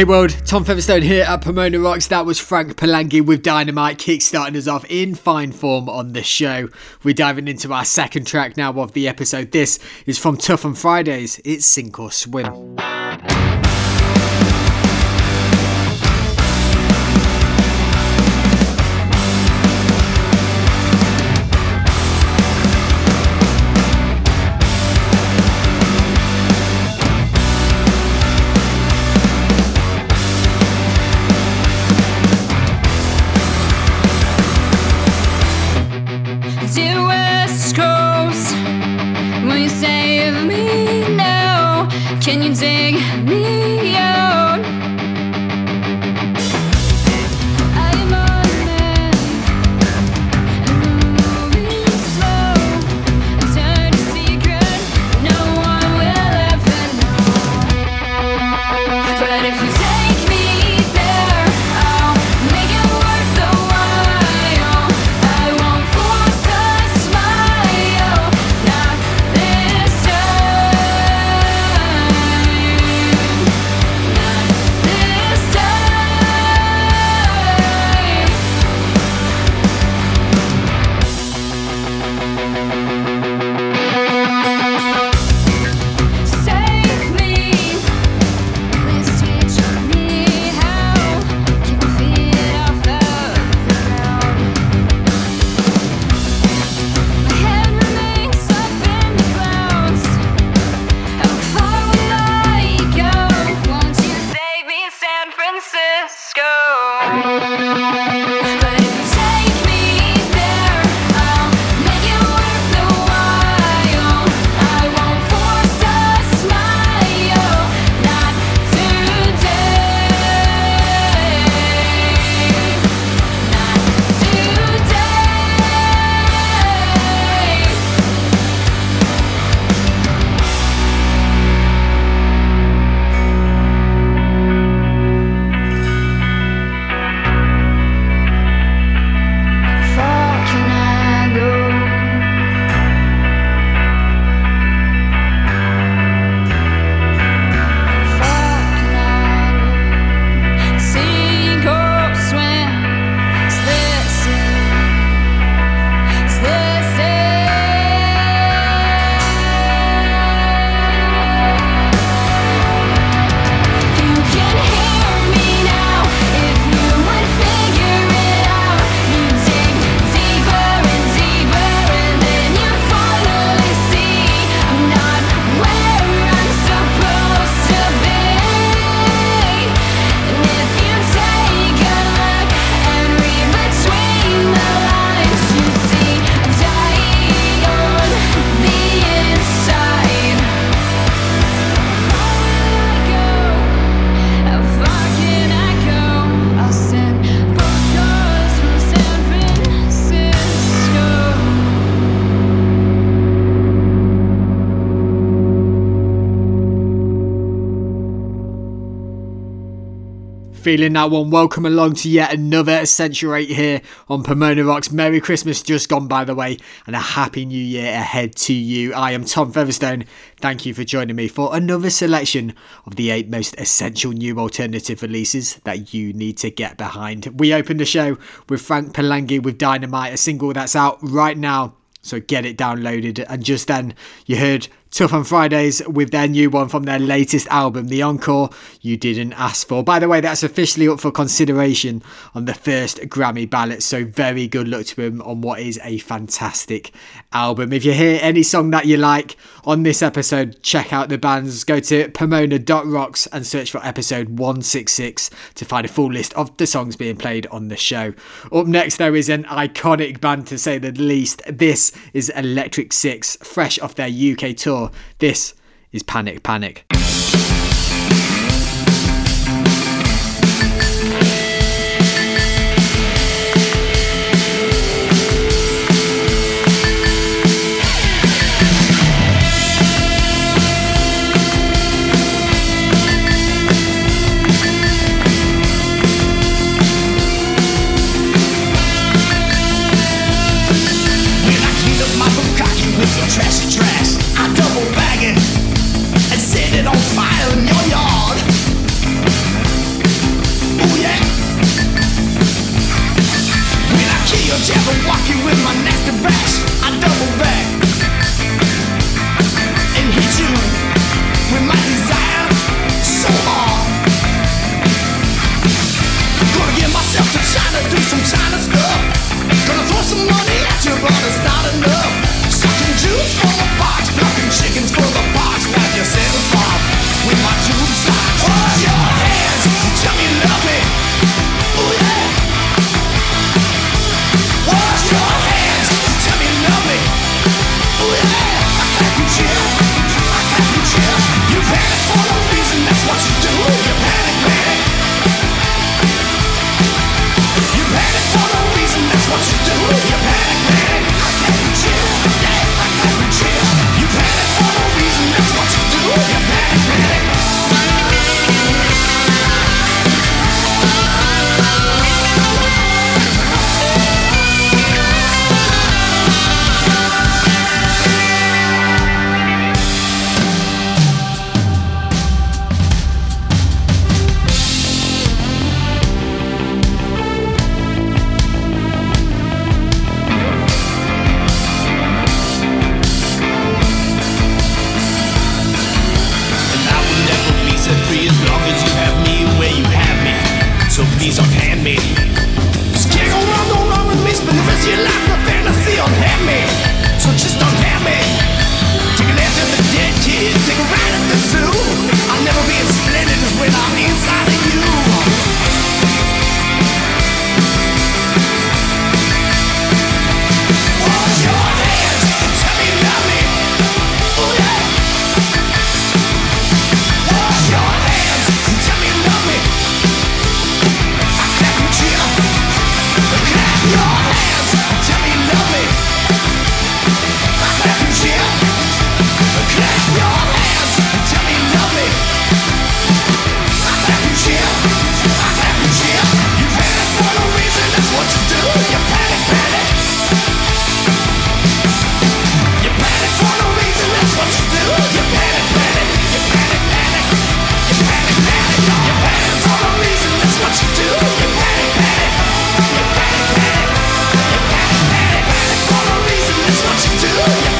Hey world, Tom Featherstone here at Pomona Rocks. That was Frank Palangi with Dynamite kickstarting us off in fine form on the show. We're diving into our second track now of the episode. This is from Tough on Fridays. It's Sink or Swim. Feeling that one. Welcome along to yet another Essential 8 here on Pomona Rocks. Merry Christmas just gone, by the way, and a Happy New Year ahead to you. I am Tom Featherstone. Thank you for joining me for another selection of the eight most essential new alternative releases that you need to get behind. We opened the show with Frank Palangi with Dynamite, a single that's out right now. So get it downloaded. And just then, you heard Tough on Fridays with their new one from their latest album, The Encore You Didn't Ask For. By the way, that's officially up for consideration on the first Grammy ballot, so very good luck to him on what is a fantastic album. If you hear any song that you like on this episode, check out the bands. Go to pomona.rocks and search for episode 166 to find a full list of the songs being played on the show. Up next, there is an iconic band to say the least. This is Electric Six, fresh off their UK tour. This is Panic Panic. Yeah.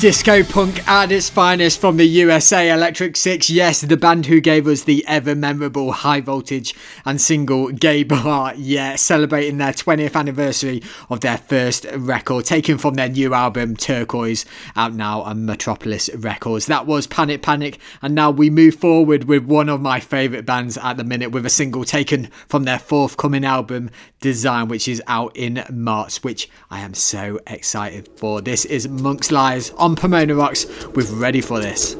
Disco punk at its finest from the USA Electric Six. Yes, the band who gave us the ever memorable high voltage and single Gay Bar. Yeah, celebrating their 20th anniversary of their first record, taken from their new album Turquoise, out now on Metropolis Records. That was Panic Panic, and now we move forward with one of my favourite bands at the minute with a single taken from their forthcoming album Design, which is out in March, which I am so excited for. This is Amongst Liars on Pomona Rocks with Ready for This.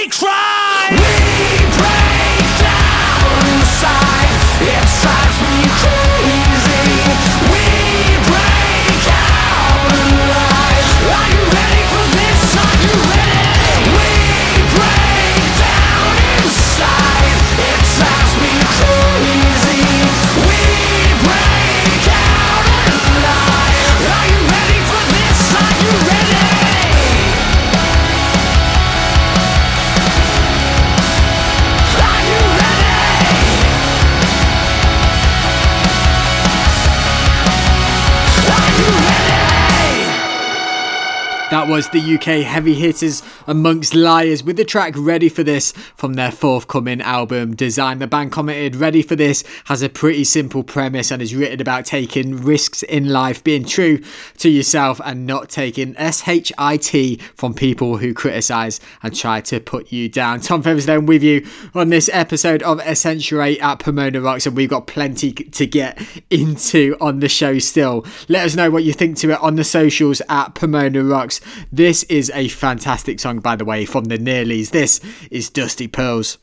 We cry? Was the UK heavy hitters amongst liars with the track Ready for This from their forthcoming album Design. The band commented, Ready for This has a pretty simple premise and is written about taking risks in life, being true to yourself and not taking SHIT from people who criticise and try to put you down. Tom Featherstone with you on this episode of Essential 8 at Pomona Rocks, and we've got plenty to get into on the show still. Let us know what you think to it on the socials at Pomona Rocks. This is a fantastic song, by the way, from the Nearlies. This is Dusty Pearls.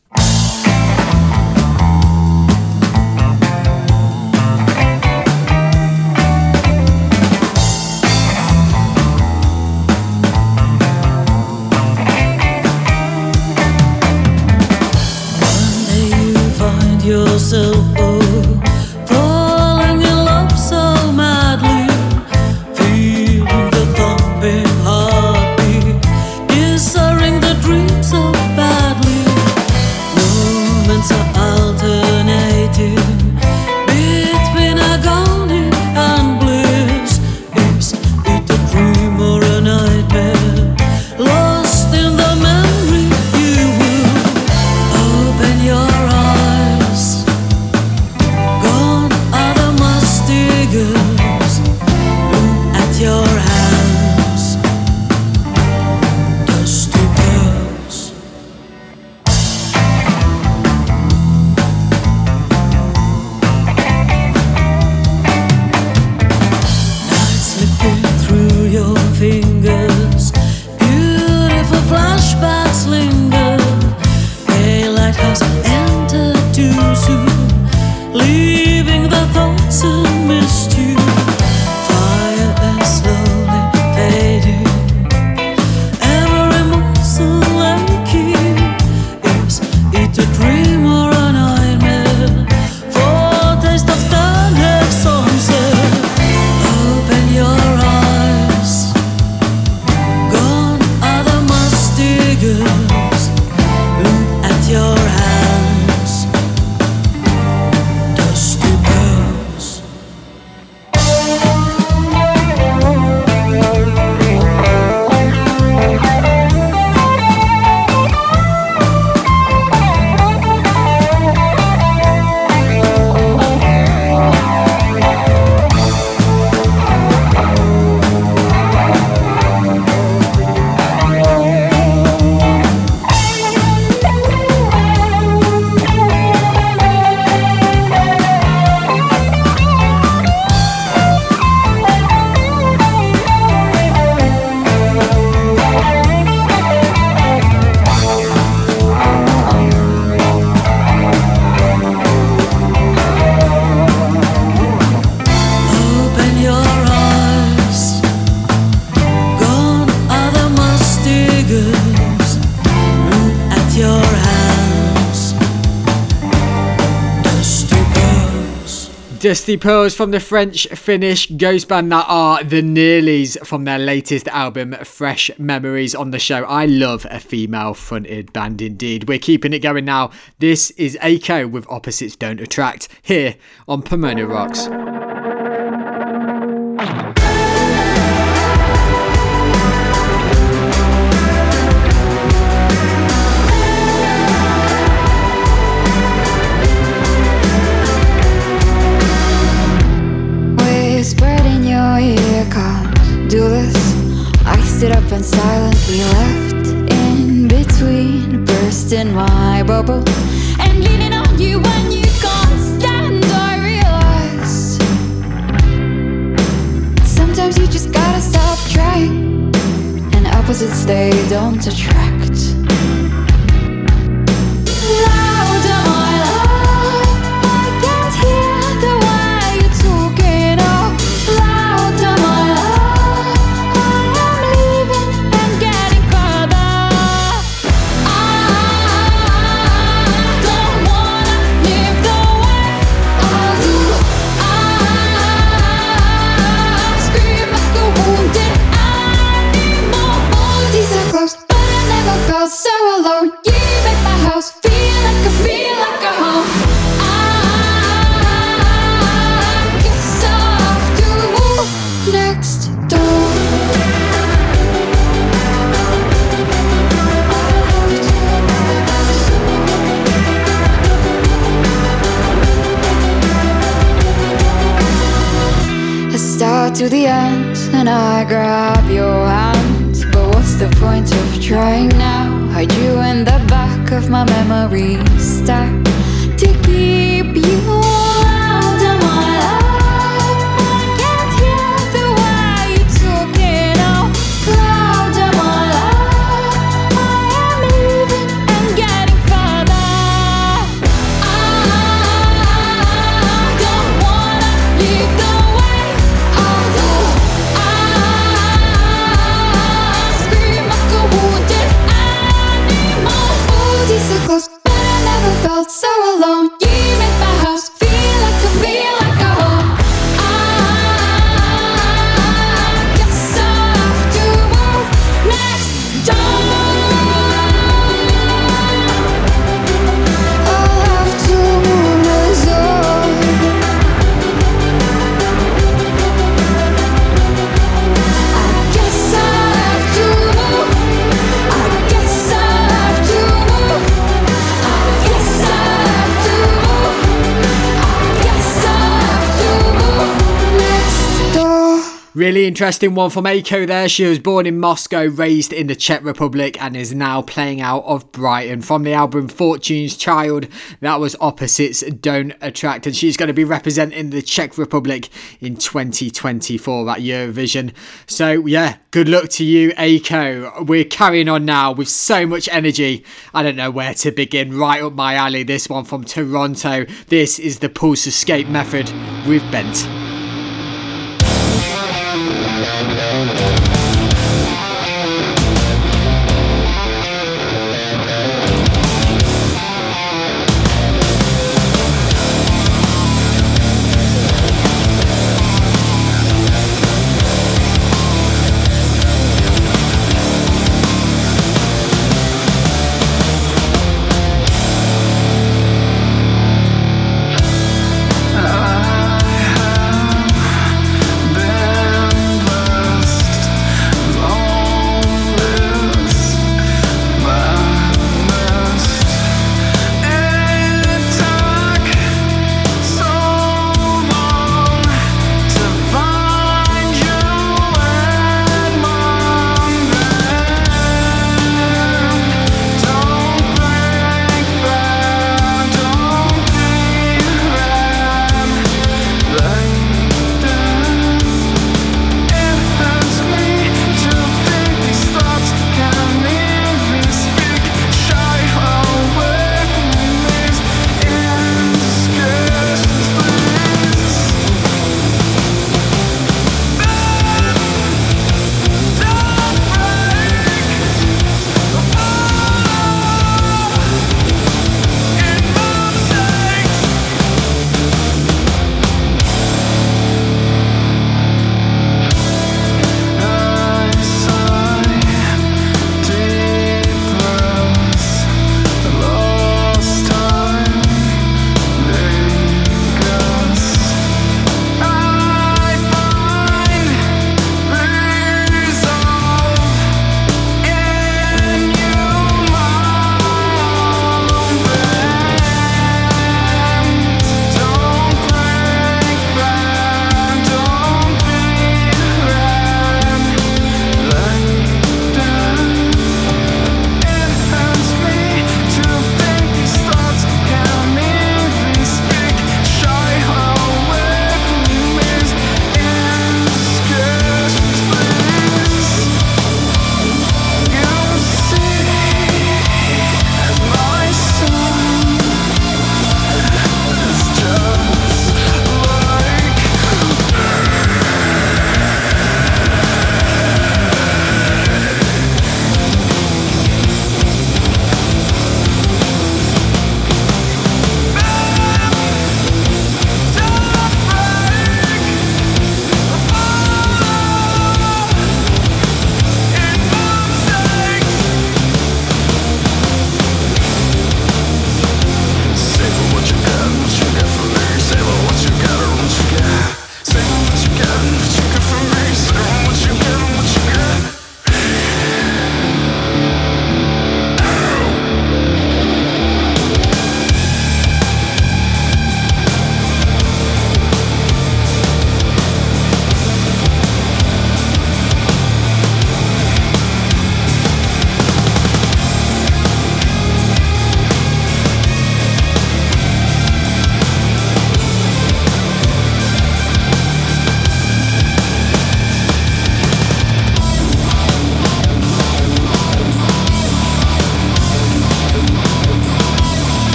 Dusty Pearls from the French Finnish ghost band that are the Nearlys from their latest album, Fresh Memories, on the show. I love a female fronted band indeed. We're keeping it going now. This is Aiko with Opposites Don't Attract here on Pomona Rocks. don't attract Really interesting one from Aiko there. She was born in Moscow, raised in the Czech Republic, and is now playing out of Brighton. From the album Fortune's Child, that was Opposites Don't Attract, and she's going to be representing the Czech Republic in 2024 at Eurovision. So, yeah, good luck to you, Aiko. We're carrying on now with so much energy. I don't know where to begin. Right up my alley, this one from Toronto. This is the Pulse Escape Method with Bent. Been blessed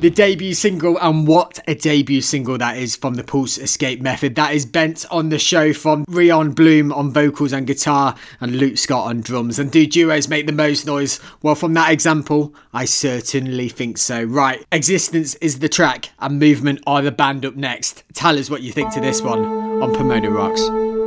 the debut single, and what a debut single that is from the Pulse Escape Method. That is Bent on the show from Rion Bloom on vocals and guitar, and Luke Scott on drums. And do duos make the most noise? Well, from that example, I certainly think so. Right, Existence is the track, and Movement are the band up next. Tell us what you think to this one on Pomona Rocks.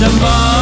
Than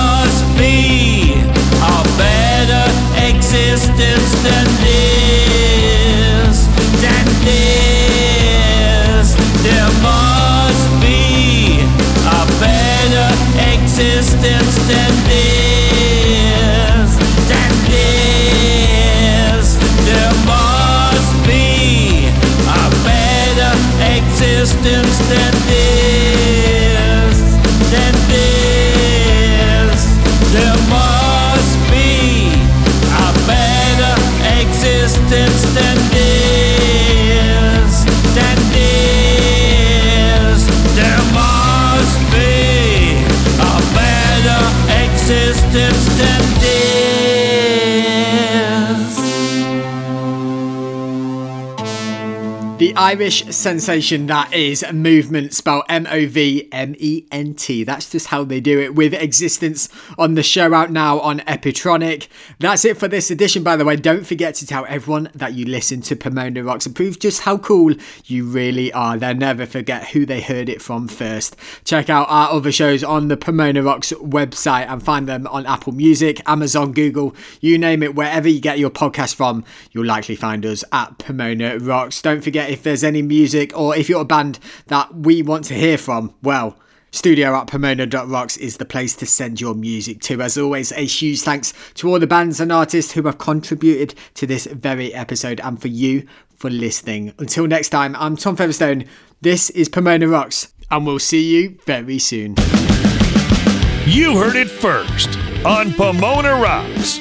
Irish sensation that is Movement, spelled M O V M E N T. That's just how they do it with Existence on the show out now on Epitronic. That's it for this edition, by the way. Don't forget to tell everyone that you listen to Pomona Rocks and prove just how cool you really are. They'll never forget who they heard it from first. Check out our other shows on the Pomona Rocks website and find them on Apple Music, Amazon, Google, you name it, wherever you get your podcast from, you'll likely find us at Pomona Rocks. Don't forget if there's any music or if you're a band that we want to hear from, well, Studio at Pomona.rocks is the place to send your music to. As always, a huge thanks to all the bands and artists who have contributed to this very episode and for you for listening. Until next time, I'm Tom Featherstone. This is Pomona Rocks, and we'll see you very soon. You heard it first on Pomona Rocks.